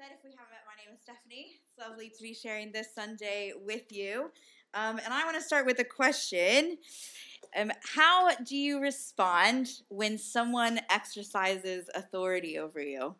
said, if we haven't met, my name is Stephanie. It's lovely to be sharing this Sunday with you. Um, and I want to start with a question. Um, how do you respond when someone exercises authority over you?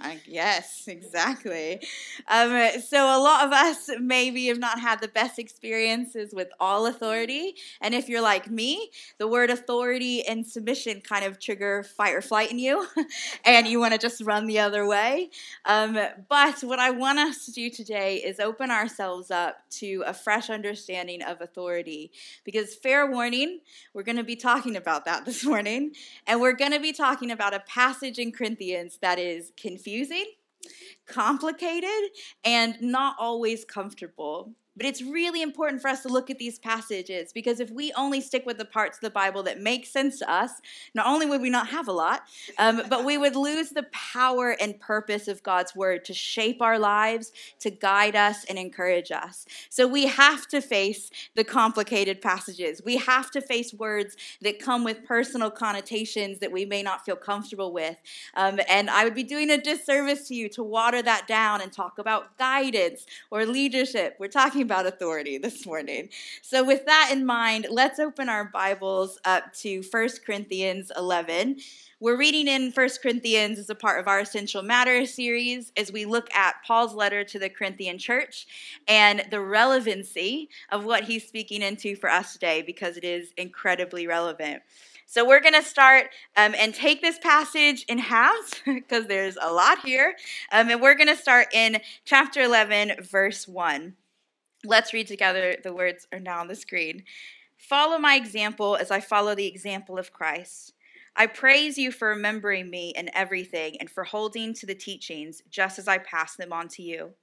I, yes, exactly. Um, so, a lot of us maybe have not had the best experiences with all authority. And if you're like me, the word authority and submission kind of trigger fight or flight in you, and you want to just run the other way. Um, but what I want us to do today is open ourselves up to a fresh understanding of authority. Because, fair warning, we're going to be talking about that this morning. And we're going to be talking about a passage in Corinthians that is confusing, complicated, and not always comfortable. But it's really important for us to look at these passages because if we only stick with the parts of the Bible that make sense to us, not only would we not have a lot, um, but we would lose the power and purpose of God's word to shape our lives, to guide us, and encourage us. So we have to face the complicated passages. We have to face words that come with personal connotations that we may not feel comfortable with. Um, and I would be doing a disservice to you to water that down and talk about guidance or leadership. We're talking about authority this morning. So, with that in mind, let's open our Bibles up to 1 Corinthians 11. We're reading in 1 Corinthians as a part of our Essential Matter series as we look at Paul's letter to the Corinthian church and the relevancy of what he's speaking into for us today because it is incredibly relevant. So we're going to start um, and take this passage in halves because there's a lot here. Um, and we're going to start in chapter 11, verse 1. Let's read together. The words are now on the screen. Follow my example as I follow the example of Christ. I praise you for remembering me in everything and for holding to the teachings just as I pass them on to you.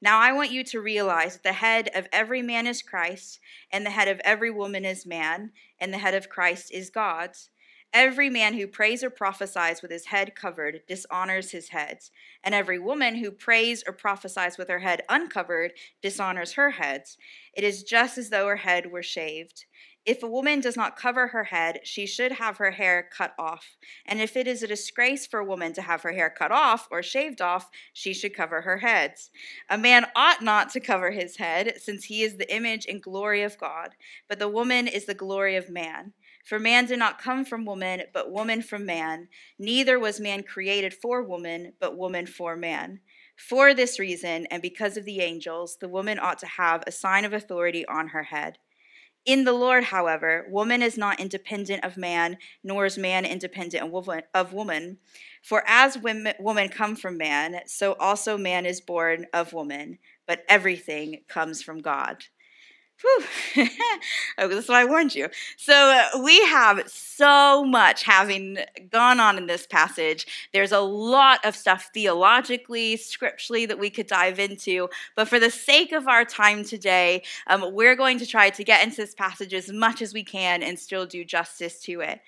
Now I want you to realize that the head of every man is Christ, and the head of every woman is man, and the head of Christ is God. Every man who prays or prophesies with his head covered dishonors his head, and every woman who prays or prophesies with her head uncovered dishonors her head. It is just as though her head were shaved. If a woman does not cover her head, she should have her hair cut off. And if it is a disgrace for a woman to have her hair cut off or shaved off, she should cover her head. A man ought not to cover his head, since he is the image and glory of God, but the woman is the glory of man. For man did not come from woman, but woman from man. Neither was man created for woman, but woman for man. For this reason, and because of the angels, the woman ought to have a sign of authority on her head. In the Lord, however, woman is not independent of man, nor is man independent of woman. For as women, woman come from man, so also man is born of woman, but everything comes from God. Whew. is why I warned you. So uh, we have so much having gone on in this passage. There's a lot of stuff theologically, scripturally that we could dive into. But for the sake of our time today, um, we're going to try to get into this passage as much as we can and still do justice to it.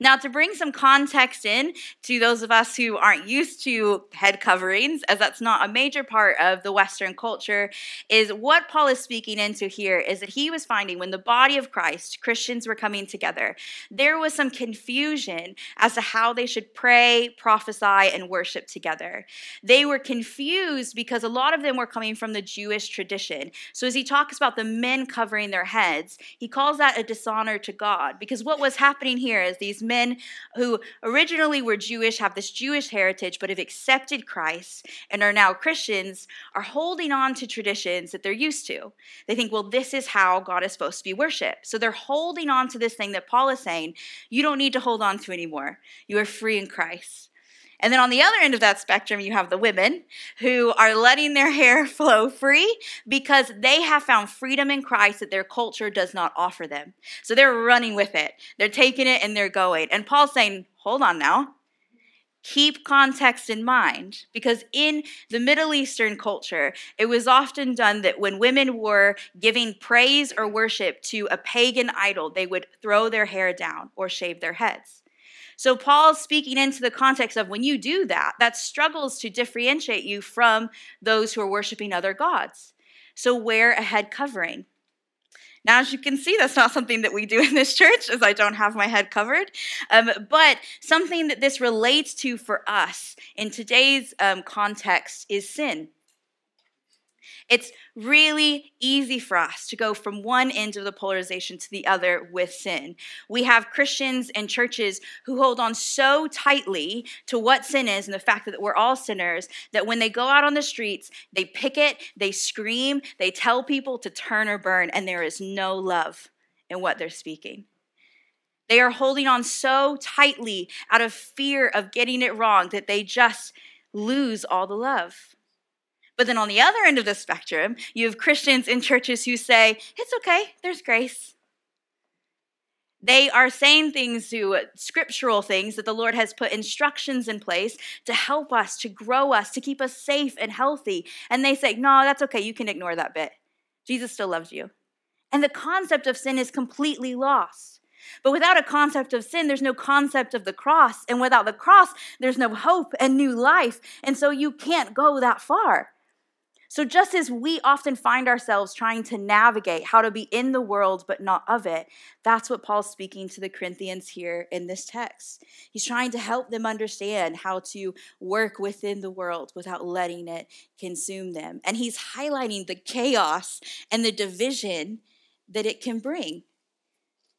Now, to bring some context in to those of us who aren't used to head coverings, as that's not a major part of the Western culture, is what Paul is speaking into here is that he was finding when the body of Christ, Christians were coming together, there was some confusion as to how they should pray, prophesy, and worship together. They were confused because a lot of them were coming from the Jewish tradition. So as he talks about the men covering their heads, he calls that a dishonor to God because what was happening here is these men who originally were Jewish, have this Jewish heritage, but have accepted Christ and are now Christians, are holding on to traditions that they're used to. They think, well, this is how God is supposed to be worshiped. So they're holding on to this thing that Paul is saying you don't need to hold on to anymore. You are free in Christ. And then on the other end of that spectrum, you have the women who are letting their hair flow free because they have found freedom in Christ that their culture does not offer them. So they're running with it. They're taking it and they're going. And Paul's saying, hold on now. Keep context in mind because in the Middle Eastern culture, it was often done that when women were giving praise or worship to a pagan idol, they would throw their hair down or shave their heads. So Paul's speaking into the context of when you do that, that struggles to differentiate you from those who are worshiping other gods. So wear a head covering. Now, as you can see, that's not something that we do in this church, as I don't have my head covered. Um, but something that this relates to for us in today's um, context is sin. It's really easy for us to go from one end of the polarization to the other with sin. We have Christians and churches who hold on so tightly to what sin is and the fact that we're all sinners that when they go out on the streets, they picket, they scream, they tell people to turn or burn, and there is no love in what they're speaking. They are holding on so tightly out of fear of getting it wrong that they just lose all the love. But then on the other end of the spectrum, you have Christians in churches who say, it's okay, there's grace. They are saying things to uh, scriptural things that the Lord has put instructions in place to help us, to grow us, to keep us safe and healthy. And they say, no, that's okay, you can ignore that bit. Jesus still loves you. And the concept of sin is completely lost. But without a concept of sin, there's no concept of the cross. And without the cross, there's no hope and new life. And so you can't go that far. So, just as we often find ourselves trying to navigate how to be in the world but not of it, that's what Paul's speaking to the Corinthians here in this text. He's trying to help them understand how to work within the world without letting it consume them. And he's highlighting the chaos and the division that it can bring.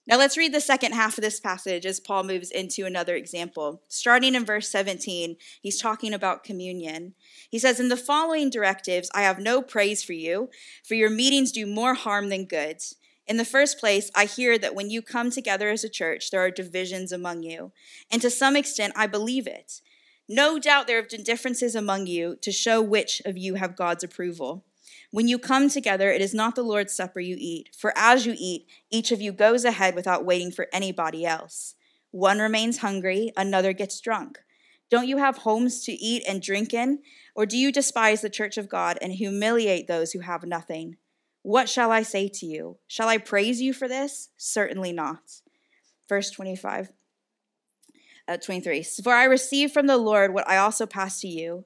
Now let's read the second half of this passage as Paul moves into another example. Starting in verse 17, he's talking about communion. He says, In the following directives, I have no praise for you, for your meetings do more harm than good. In the first place, I hear that when you come together as a church, there are divisions among you. And to some extent, I believe it. No doubt there have been differences among you to show which of you have God's approval. When you come together, it is not the Lord's supper you eat, for as you eat, each of you goes ahead without waiting for anybody else. One remains hungry, another gets drunk. Don't you have homes to eat and drink in? Or do you despise the church of God and humiliate those who have nothing? What shall I say to you? Shall I praise you for this? Certainly not. Verse 25. Uh, 23. For I received from the Lord what I also passed to you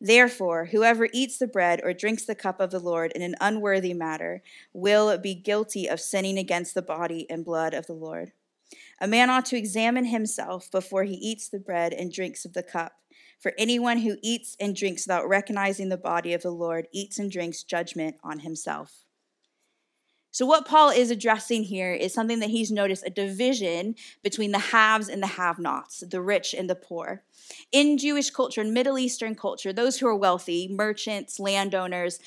Therefore, whoever eats the bread or drinks the cup of the Lord in an unworthy manner will be guilty of sinning against the body and blood of the Lord. A man ought to examine himself before he eats the bread and drinks of the cup. For anyone who eats and drinks without recognizing the body of the Lord eats and drinks judgment on himself. So, what Paul is addressing here is something that he's noticed a division between the haves and the have nots, the rich and the poor. In Jewish culture, in Middle Eastern culture, those who are wealthy, merchants, landowners,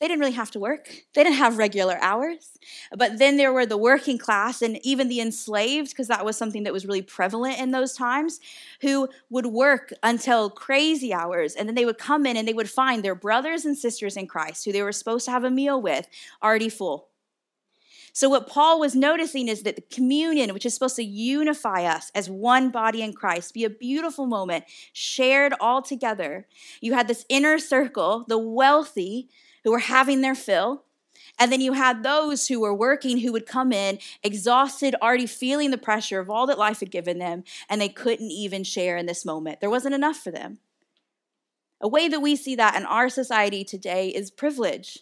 they didn't really have to work. They didn't have regular hours. But then there were the working class and even the enslaved, because that was something that was really prevalent in those times, who would work until crazy hours. And then they would come in and they would find their brothers and sisters in Christ, who they were supposed to have a meal with, already full so, what Paul was noticing is that the communion, which is supposed to unify us as one body in Christ, be a beautiful moment, shared all together. You had this inner circle, the wealthy who were having their fill. And then you had those who were working who would come in exhausted, already feeling the pressure of all that life had given them, and they couldn't even share in this moment. There wasn't enough for them. A way that we see that in our society today is privilege.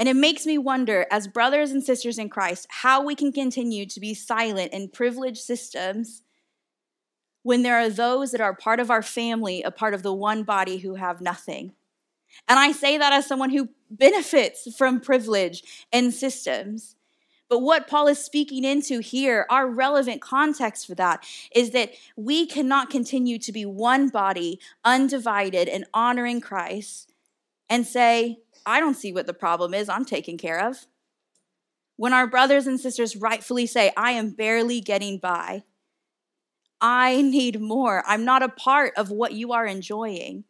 And it makes me wonder, as brothers and sisters in Christ, how we can continue to be silent in privileged systems when there are those that are part of our family, a part of the one body who have nothing. And I say that as someone who benefits from privilege and systems. But what Paul is speaking into here, our relevant context for that, is that we cannot continue to be one body, undivided, and honoring Christ, and say, I don't see what the problem is. I'm taken care of. When our brothers and sisters rightfully say, I am barely getting by, I need more. I'm not a part of what you are enjoying.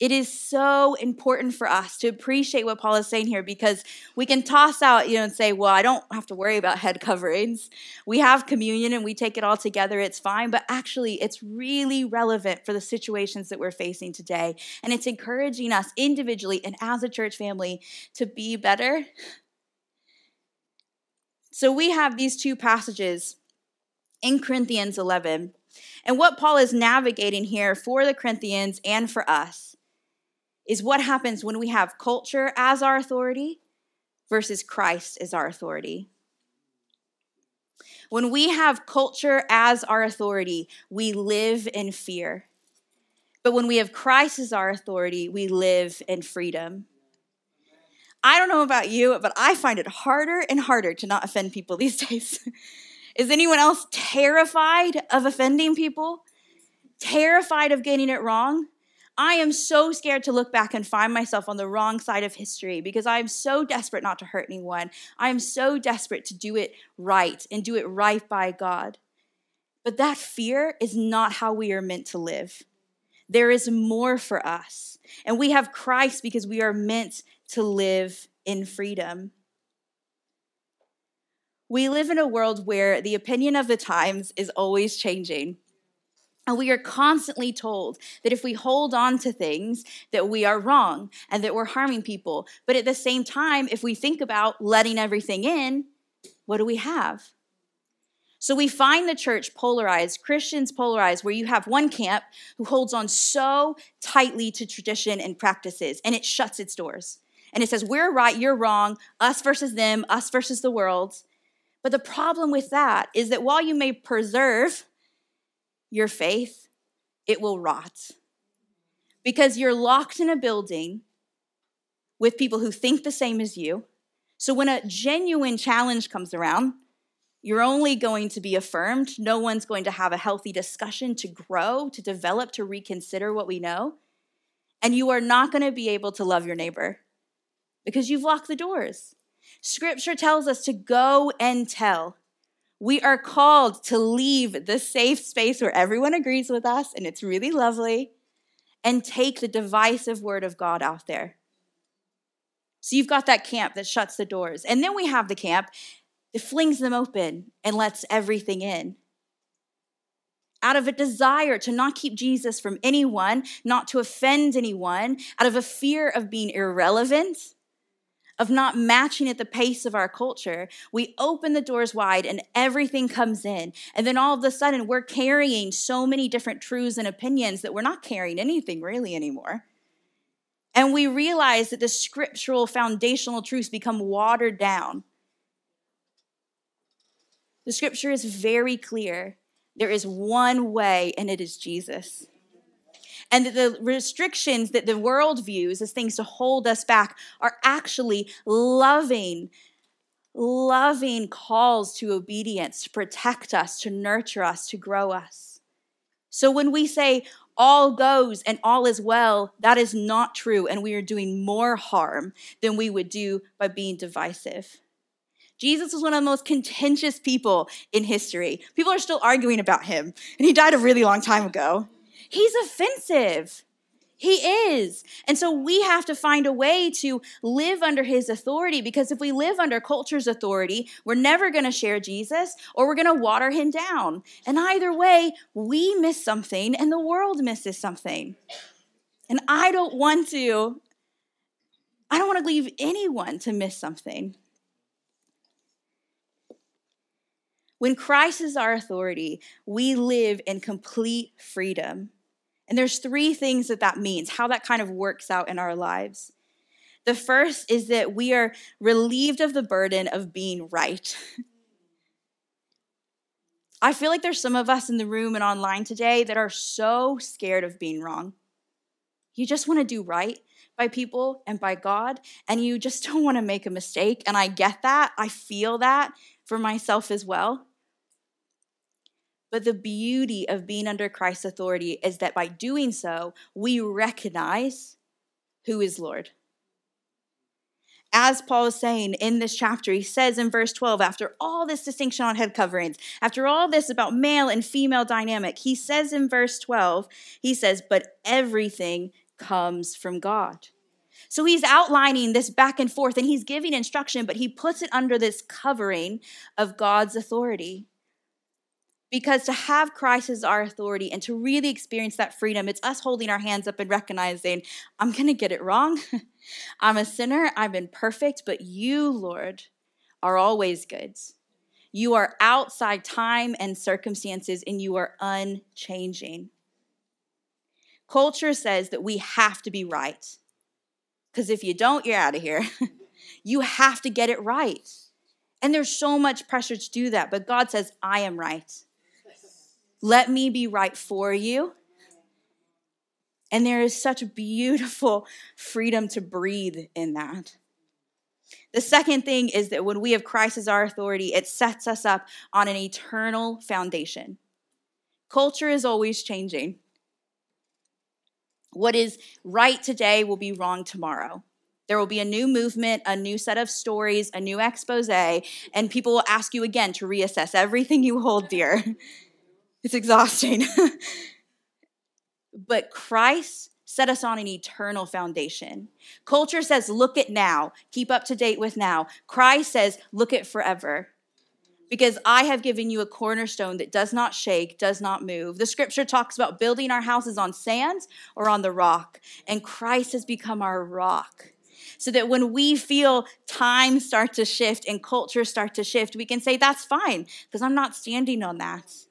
It is so important for us to appreciate what Paul is saying here because we can toss out, you know, and say, well, I don't have to worry about head coverings. We have communion and we take it all together, it's fine. But actually, it's really relevant for the situations that we're facing today. And it's encouraging us individually and as a church family to be better. So we have these two passages in Corinthians 11. And what Paul is navigating here for the Corinthians and for us is what happens when we have culture as our authority versus Christ as our authority. When we have culture as our authority, we live in fear. But when we have Christ as our authority, we live in freedom. I don't know about you, but I find it harder and harder to not offend people these days. Is anyone else terrified of offending people? Terrified of getting it wrong? I am so scared to look back and find myself on the wrong side of history because I am so desperate not to hurt anyone. I am so desperate to do it right and do it right by God. But that fear is not how we are meant to live. There is more for us. And we have Christ because we are meant to live in freedom. We live in a world where the opinion of the times is always changing. And we are constantly told that if we hold on to things, that we are wrong and that we're harming people. But at the same time, if we think about letting everything in, what do we have? So we find the church polarized, Christians polarized, where you have one camp who holds on so tightly to tradition and practices, and it shuts its doors. And it says, We're right, you're wrong, us versus them, us versus the world. But the problem with that is that while you may preserve your faith, it will rot. Because you're locked in a building with people who think the same as you. So when a genuine challenge comes around, you're only going to be affirmed. No one's going to have a healthy discussion to grow, to develop, to reconsider what we know. And you are not going to be able to love your neighbor because you've locked the doors. Scripture tells us to go and tell. We are called to leave the safe space where everyone agrees with us, and it's really lovely, and take the divisive word of God out there. So you've got that camp that shuts the doors. And then we have the camp that flings them open and lets everything in. Out of a desire to not keep Jesus from anyone, not to offend anyone, out of a fear of being irrelevant, of not matching at the pace of our culture, we open the doors wide and everything comes in. And then all of a sudden, we're carrying so many different truths and opinions that we're not carrying anything really anymore. And we realize that the scriptural foundational truths become watered down. The scripture is very clear. There is one way, and it is Jesus and that the restrictions that the world views as things to hold us back are actually loving, loving calls to obedience, to protect us, to nurture us, to grow us. So when we say all goes and all is well, that is not true, and we are doing more harm than we would do by being divisive. Jesus was one of the most contentious people in history. People are still arguing about him, and he died a really long time ago. He's offensive. He is. And so we have to find a way to live under his authority because if we live under culture's authority, we're never going to share Jesus or we're going to water him down. And either way, we miss something and the world misses something. And I don't want to I don't want to leave anyone to miss something. When Christ is our authority, we live in complete freedom. And there's three things that that means, how that kind of works out in our lives. The first is that we are relieved of the burden of being right. I feel like there's some of us in the room and online today that are so scared of being wrong. You just want to do right by people and by God, and you just don't want to make a mistake. And I get that. I feel that for myself as well. But the beauty of being under Christ's authority is that by doing so, we recognize who is Lord. As Paul is saying in this chapter, he says in verse 12, after all this distinction on head coverings, after all this about male and female dynamic, he says in verse 12, he says, But everything comes from God. So he's outlining this back and forth and he's giving instruction, but he puts it under this covering of God's authority. Because to have Christ as our authority and to really experience that freedom, it's us holding our hands up and recognizing, I'm going to get it wrong. I'm a sinner. I'm imperfect, but you, Lord, are always good. You are outside time and circumstances, and you are unchanging. Culture says that we have to be right. Because if you don't, you're out of here. you have to get it right. And there's so much pressure to do that. But God says, I am right. Let me be right for you. And there is such beautiful freedom to breathe in that. The second thing is that when we have Christ as our authority, it sets us up on an eternal foundation. Culture is always changing. What is right today will be wrong tomorrow. There will be a new movement, a new set of stories, a new expose, and people will ask you again to reassess everything you hold dear. It's exhausting. but Christ set us on an eternal foundation. Culture says, look at now, keep up to date with now. Christ says, look at forever. Because I have given you a cornerstone that does not shake, does not move. The scripture talks about building our houses on sand or on the rock, and Christ has become our rock so that when we feel time start to shift and culture start to shift, we can say, That's fine, because I'm not standing on that.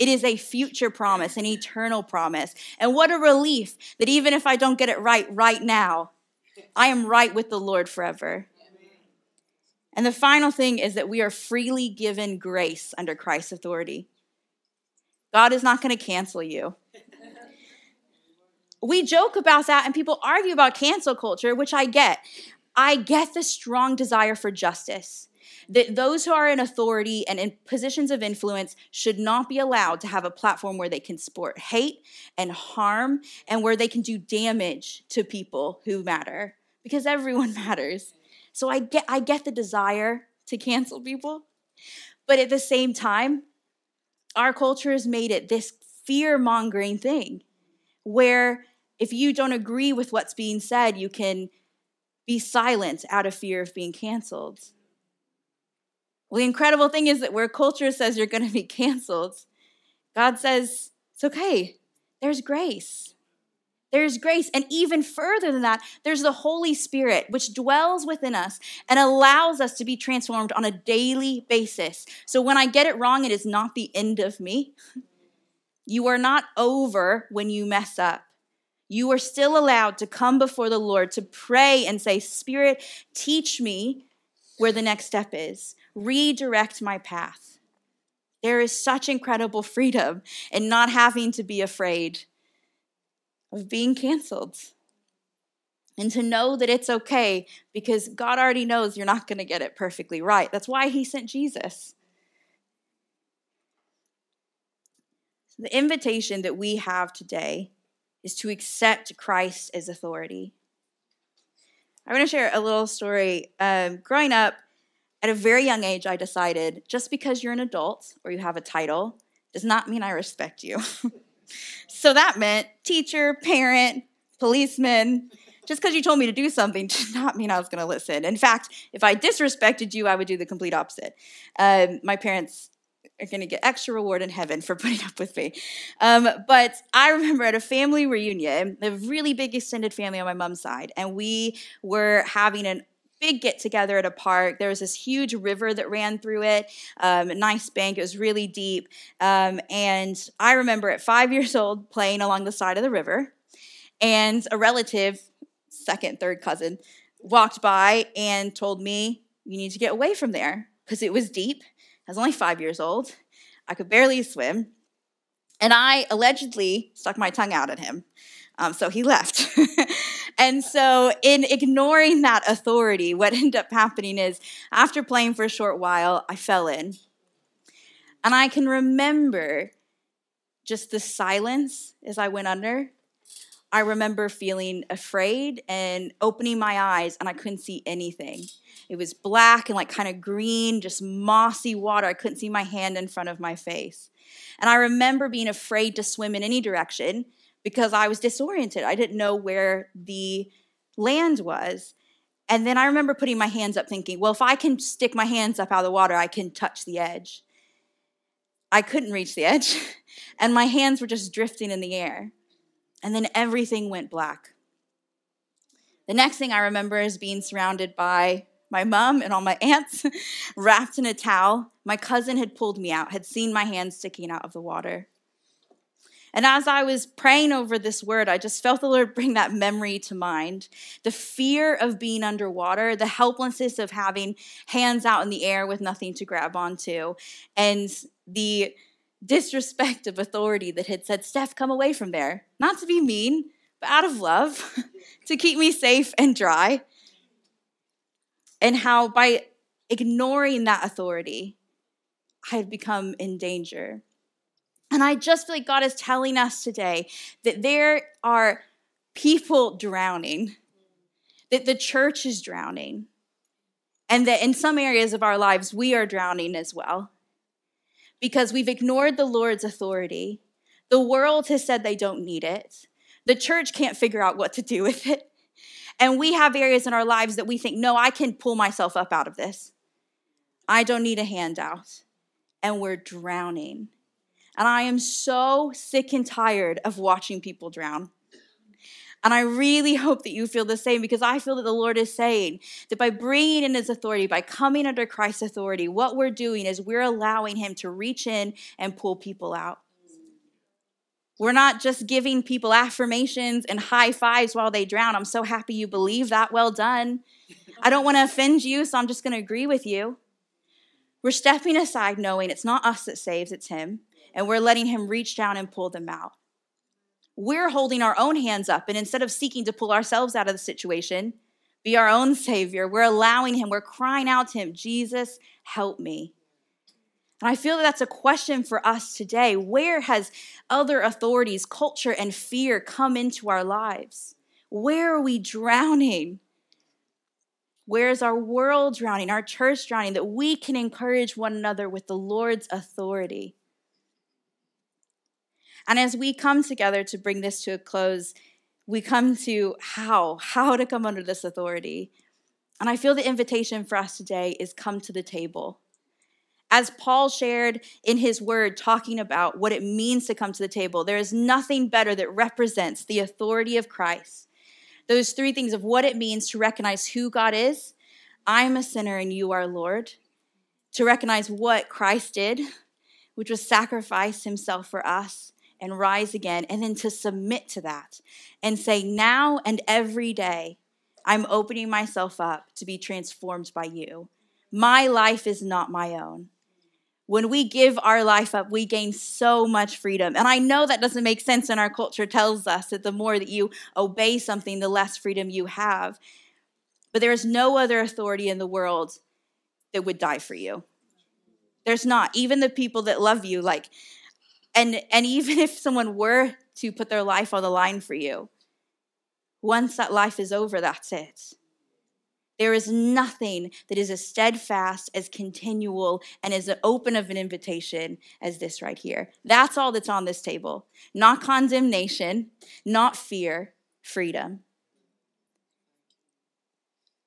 It is a future promise, an eternal promise. And what a relief that even if I don't get it right right now, I am right with the Lord forever. And the final thing is that we are freely given grace under Christ's authority. God is not going to cancel you. We joke about that and people argue about cancel culture, which I get. I get the strong desire for justice that those who are in authority and in positions of influence should not be allowed to have a platform where they can sport hate and harm and where they can do damage to people who matter because everyone matters. So I get I get the desire to cancel people. But at the same time, our culture has made it this fear-mongering thing where if you don't agree with what's being said, you can be silent out of fear of being canceled. Well, the incredible thing is that where culture says you're going to be canceled, God says it's okay. There's grace. There's grace. And even further than that, there's the Holy Spirit, which dwells within us and allows us to be transformed on a daily basis. So when I get it wrong, it is not the end of me. You are not over when you mess up. You are still allowed to come before the Lord to pray and say, Spirit, teach me where the next step is redirect my path. There is such incredible freedom in not having to be afraid of being canceled. And to know that it's okay because God already knows you're not going to get it perfectly right. That's why He sent Jesus. The invitation that we have today is to accept Christ as authority. I want to share a little story. Um, growing up, at a very young age, I decided just because you're an adult or you have a title does not mean I respect you. so that meant teacher, parent, policeman. Just because you told me to do something did not mean I was going to listen. In fact, if I disrespected you, I would do the complete opposite. Um, my parents are going to get extra reward in heaven for putting up with me. Um, but I remember at a family reunion, a really big extended family on my mom's side, and we were having an big get together at a park. There was this huge river that ran through it, um, a nice bank. It was really deep. Um, and I remember at five years old playing along the side of the river, and a relative, second, third cousin, walked by and told me, You need to get away from there because it was deep. I was only five years old. I could barely swim. And I allegedly stuck my tongue out at him. Um, so he left. and so, in ignoring that authority, what ended up happening is after playing for a short while, I fell in. And I can remember just the silence as I went under. I remember feeling afraid and opening my eyes, and I couldn't see anything. It was black and like kind of green, just mossy water. I couldn't see my hand in front of my face. And I remember being afraid to swim in any direction because I was disoriented. I didn't know where the land was. And then I remember putting my hands up thinking, well, if I can stick my hands up out of the water, I can touch the edge. I couldn't reach the edge, and my hands were just drifting in the air. And then everything went black. The next thing I remember is being surrounded by my mom and all my aunts wrapped in a towel. My cousin had pulled me out, had seen my hands sticking out of the water. And as I was praying over this word, I just felt the Lord bring that memory to mind. The fear of being underwater, the helplessness of having hands out in the air with nothing to grab onto, and the disrespect of authority that had said, Steph, come away from there. Not to be mean, but out of love, to keep me safe and dry. And how by ignoring that authority, I had become in danger. And I just feel like God is telling us today that there are people drowning, that the church is drowning, and that in some areas of our lives we are drowning as well because we've ignored the Lord's authority. The world has said they don't need it. The church can't figure out what to do with it. And we have areas in our lives that we think, no, I can pull myself up out of this. I don't need a handout. And we're drowning. And I am so sick and tired of watching people drown. And I really hope that you feel the same because I feel that the Lord is saying that by bringing in His authority, by coming under Christ's authority, what we're doing is we're allowing Him to reach in and pull people out. We're not just giving people affirmations and high fives while they drown. I'm so happy you believe that. Well done. I don't want to offend you, so I'm just going to agree with you. We're stepping aside knowing it's not us that saves, it's Him, and we're letting Him reach down and pull them out we're holding our own hands up. And instead of seeking to pull ourselves out of the situation, be our own Savior, we're allowing Him, we're crying out to Him, Jesus, help me. And I feel that that's a question for us today. Where has other authorities, culture, and fear come into our lives? Where are we drowning? Where is our world drowning, our church drowning, that we can encourage one another with the Lord's authority? And as we come together to bring this to a close, we come to how, how to come under this authority. And I feel the invitation for us today is come to the table. As Paul shared in his word, talking about what it means to come to the table, there is nothing better that represents the authority of Christ. Those three things of what it means to recognize who God is I'm a sinner and you are Lord. To recognize what Christ did, which was sacrifice himself for us and rise again, and then to submit to that and say, now and every day, I'm opening myself up to be transformed by you. My life is not my own. When we give our life up, we gain so much freedom. And I know that doesn't make sense, and our culture tells us that the more that you obey something, the less freedom you have. But there is no other authority in the world that would die for you. There's not. Even the people that love you, like and and even if someone were to put their life on the line for you once that life is over that's it. There is nothing that is as steadfast as continual and as open of an invitation as this right here. That's all that's on this table. Not condemnation not fear freedom.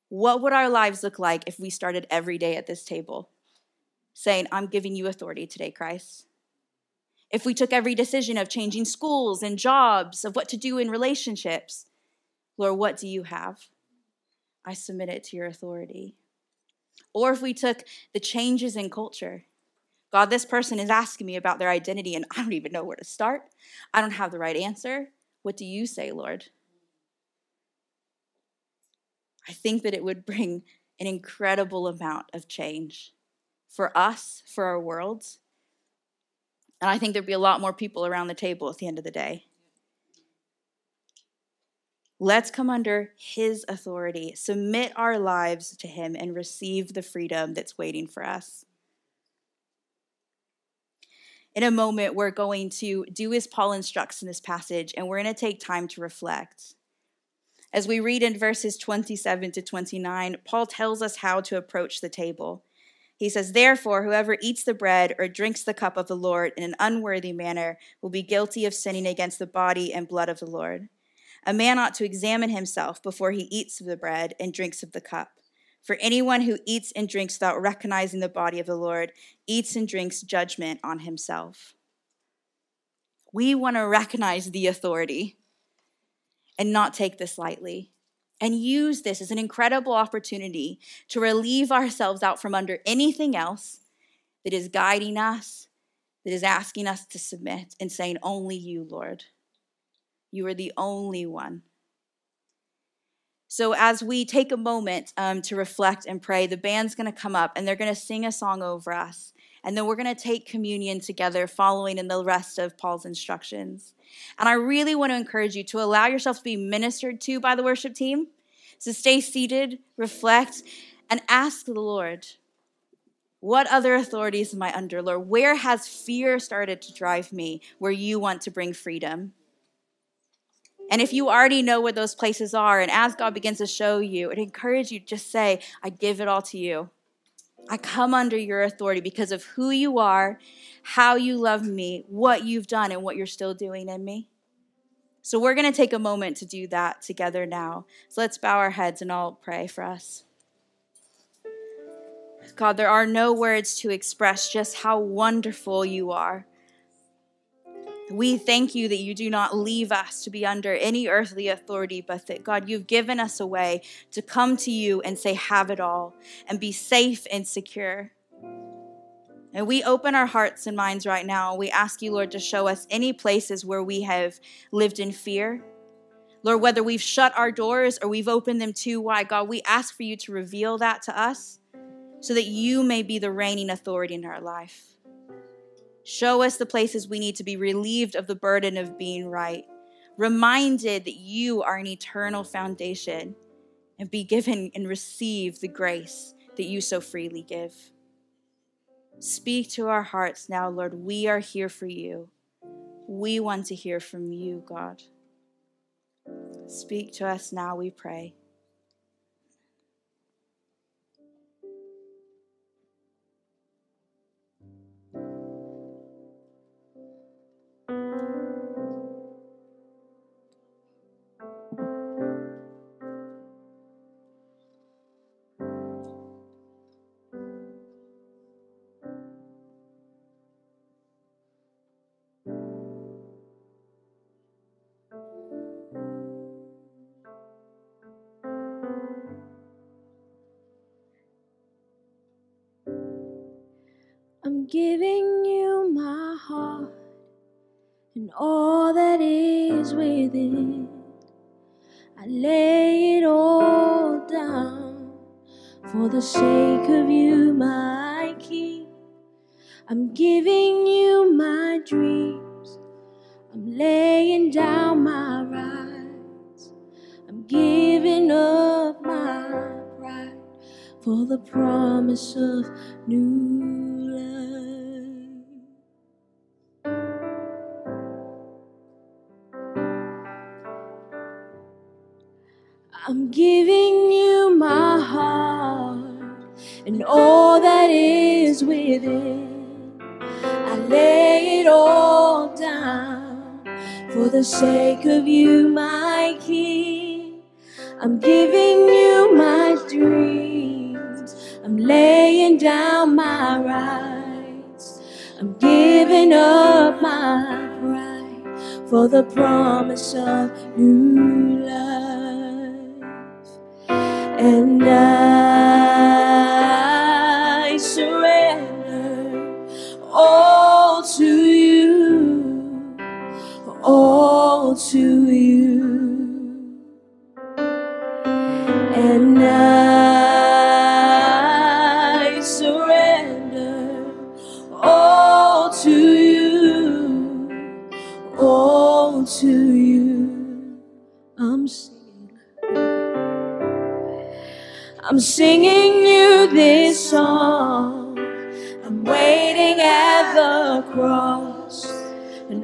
What would our lives look like if we started every day at this table saying i'm giving you authority today christ if we took every decision of changing schools and jobs, of what to do in relationships, Lord, what do you have? I submit it to your authority. Or if we took the changes in culture, God, this person is asking me about their identity and I don't even know where to start. I don't have the right answer. What do you say, Lord? I think that it would bring an incredible amount of change for us, for our world, and I think there'd be a lot more people around the table at the end of the day. Let's come under his authority, submit our lives to him, and receive the freedom that's waiting for us. In a moment, we're going to do as Paul instructs in this passage, and we're going to take time to reflect. As we read in verses 27 to 29, Paul tells us how to approach the table. He says, Therefore, whoever eats the bread or drinks the cup of the Lord in an unworthy manner will be guilty of sinning against the body and blood of the Lord. A man ought to examine himself before he eats of the bread and drinks of the cup. For anyone who eats and drinks without recognizing the body of the Lord eats and drinks judgment on himself. We want to recognize the authority and not take this lightly and use this as an incredible opportunity to relieve ourselves out from under anything else that is guiding us, that is asking us to submit and saying, Only you, Lord. You are the only one. So, as we take a moment um, to reflect and pray, the band's going to come up and they're going to sing a song over us. And then we're going to take communion together, following in the rest of Paul's instructions. And I really want to encourage you to allow yourself to be ministered to by the worship team. So, stay seated, reflect, and ask the Lord, what other authorities am I under, Lord? Where has fear started to drive me where you want to bring freedom? And if you already know where those places are, and as God begins to show you, it encourage you just say, I give it all to you. I come under your authority because of who you are, how you love me, what you've done, and what you're still doing in me. So we're going to take a moment to do that together now. So let's bow our heads and I'll pray for us. God, there are no words to express just how wonderful you are. We thank you that you do not leave us to be under any earthly authority, but that God, you've given us a way to come to you and say, have it all, and be safe and secure. And we open our hearts and minds right now. We ask you, Lord, to show us any places where we have lived in fear. Lord, whether we've shut our doors or we've opened them too wide, God, we ask for you to reveal that to us so that you may be the reigning authority in our life. Show us the places we need to be relieved of the burden of being right, reminded that you are an eternal foundation, and be given and receive the grace that you so freely give. Speak to our hearts now, Lord. We are here for you. We want to hear from you, God. Speak to us now, we pray. I'm giving you my heart and all that is within. I lay it all down for the sake of you, my King. I'm giving you my dreams. I'm laying down my rights. I'm giving up my pride for the promise of new I'm giving you my heart and all that is within. I lay it all down for the sake of you, my King. I'm giving you my dreams. I'm laying down my rights. I'm giving up my pride for the promise of new life and I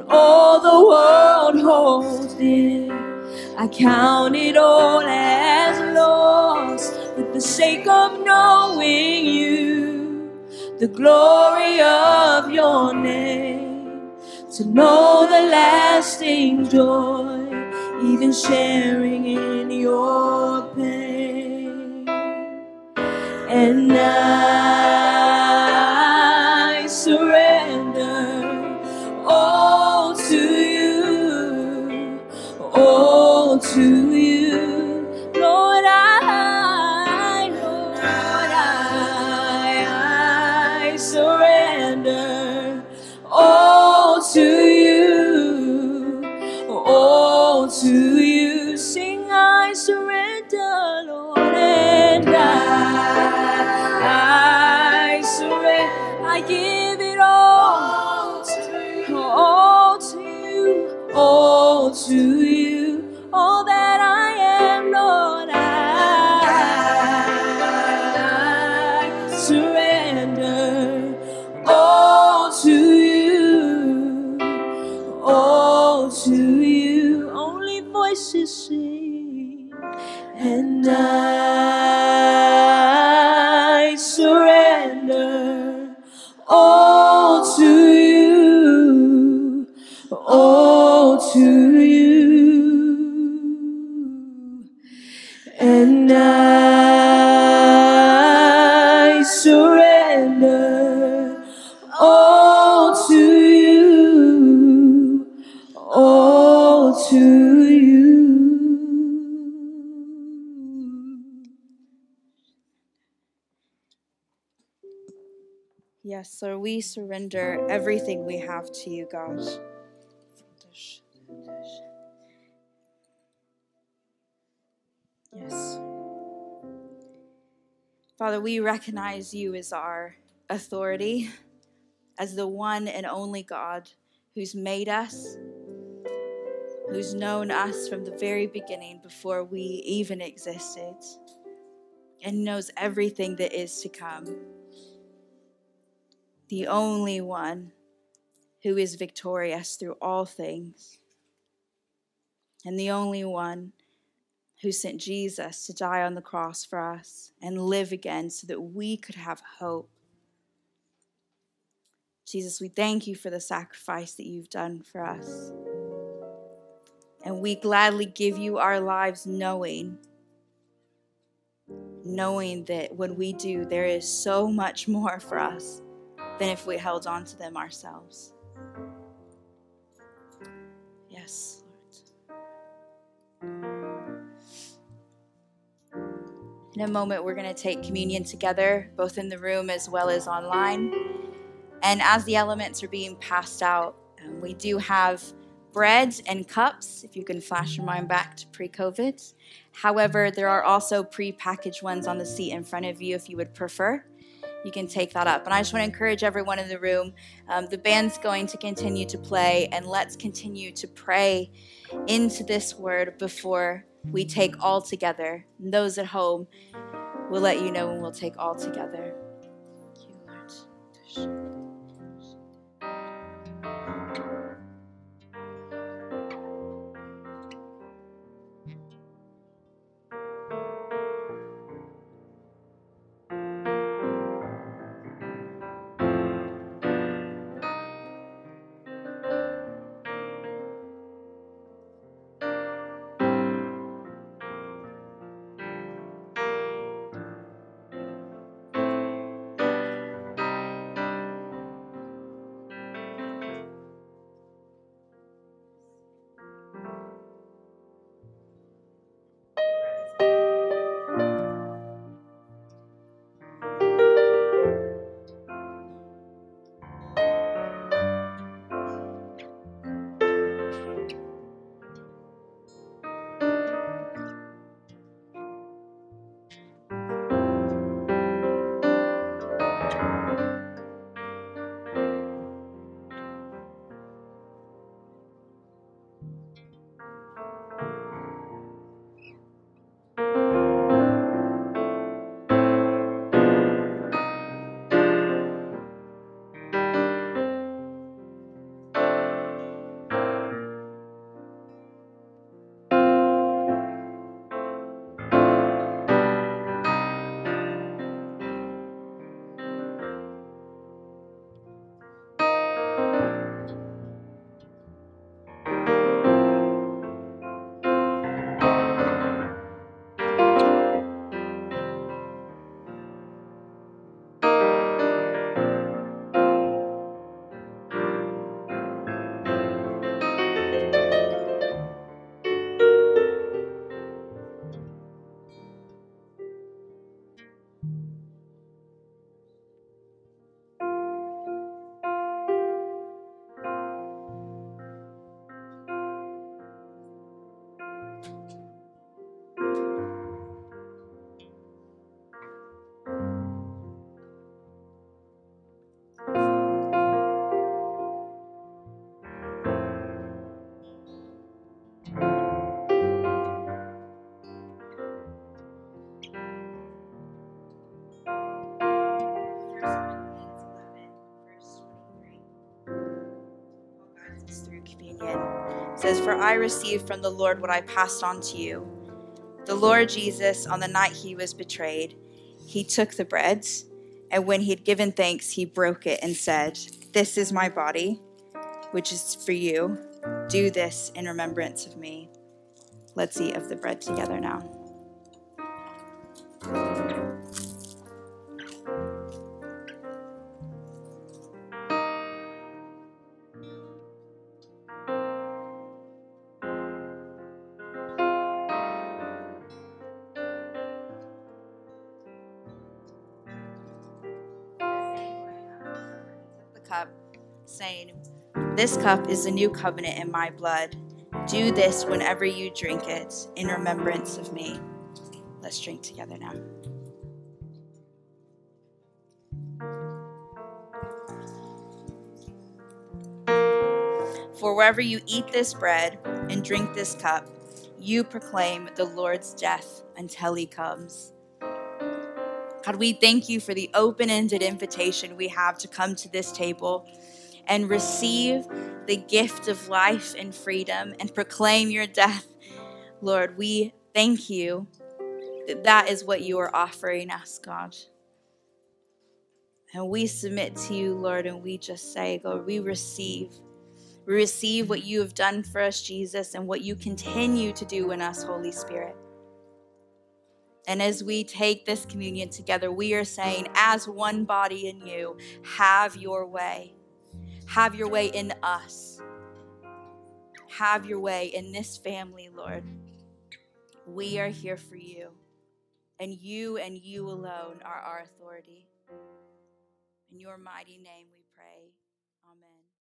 all the world holds dear. I count it all as lost for the sake of knowing you. the glory of your name, to know the lasting joy, even sharing in your pain. And I Yes, so we surrender everything we have to you, God. Yes. Father, we recognize you as our authority, as the one and only God who's made us, who's known us from the very beginning before we even existed, and knows everything that is to come the only one who is victorious through all things, and the only one who sent Jesus to die on the cross for us and live again so that we could have hope. Jesus, we thank you for the sacrifice that you've done for us. And we gladly give you our lives knowing knowing that when we do there is so much more for us than if we held on to them ourselves. Yes, Lord. In a moment, we're going to take communion together, both in the room as well as online. And as the elements are being passed out, um, we do have bread and cups, if you can flash your mind back to pre COVID. However, there are also pre packaged ones on the seat in front of you if you would prefer you can take that up. And I just want to encourage everyone in the room. Um, the band's going to continue to play, and let's continue to pray into this word before we take all together. And those at home we'll let you know when we'll take all together. Thank you, Lord. It says, For I received from the Lord what I passed on to you. The Lord Jesus, on the night he was betrayed, he took the bread, and when he had given thanks, he broke it and said, This is my body, which is for you. Do this in remembrance of me. Let's eat of the bread together now. This cup is the new covenant in my blood. Do this whenever you drink it in remembrance of me. Let's drink together now. For wherever you eat this bread and drink this cup, you proclaim the Lord's death until he comes. God, we thank you for the open ended invitation we have to come to this table and receive the gift of life and freedom and proclaim your death. Lord, we thank you that that is what you are offering us, God. And we submit to you, Lord, and we just say, God, we receive. We receive what you have done for us, Jesus, and what you continue to do in us, Holy Spirit. And as we take this communion together, we are saying, as one body in you, have your way. Have your way in us. Have your way in this family, Lord. We are here for you, and you and you alone are our authority. In your mighty name, we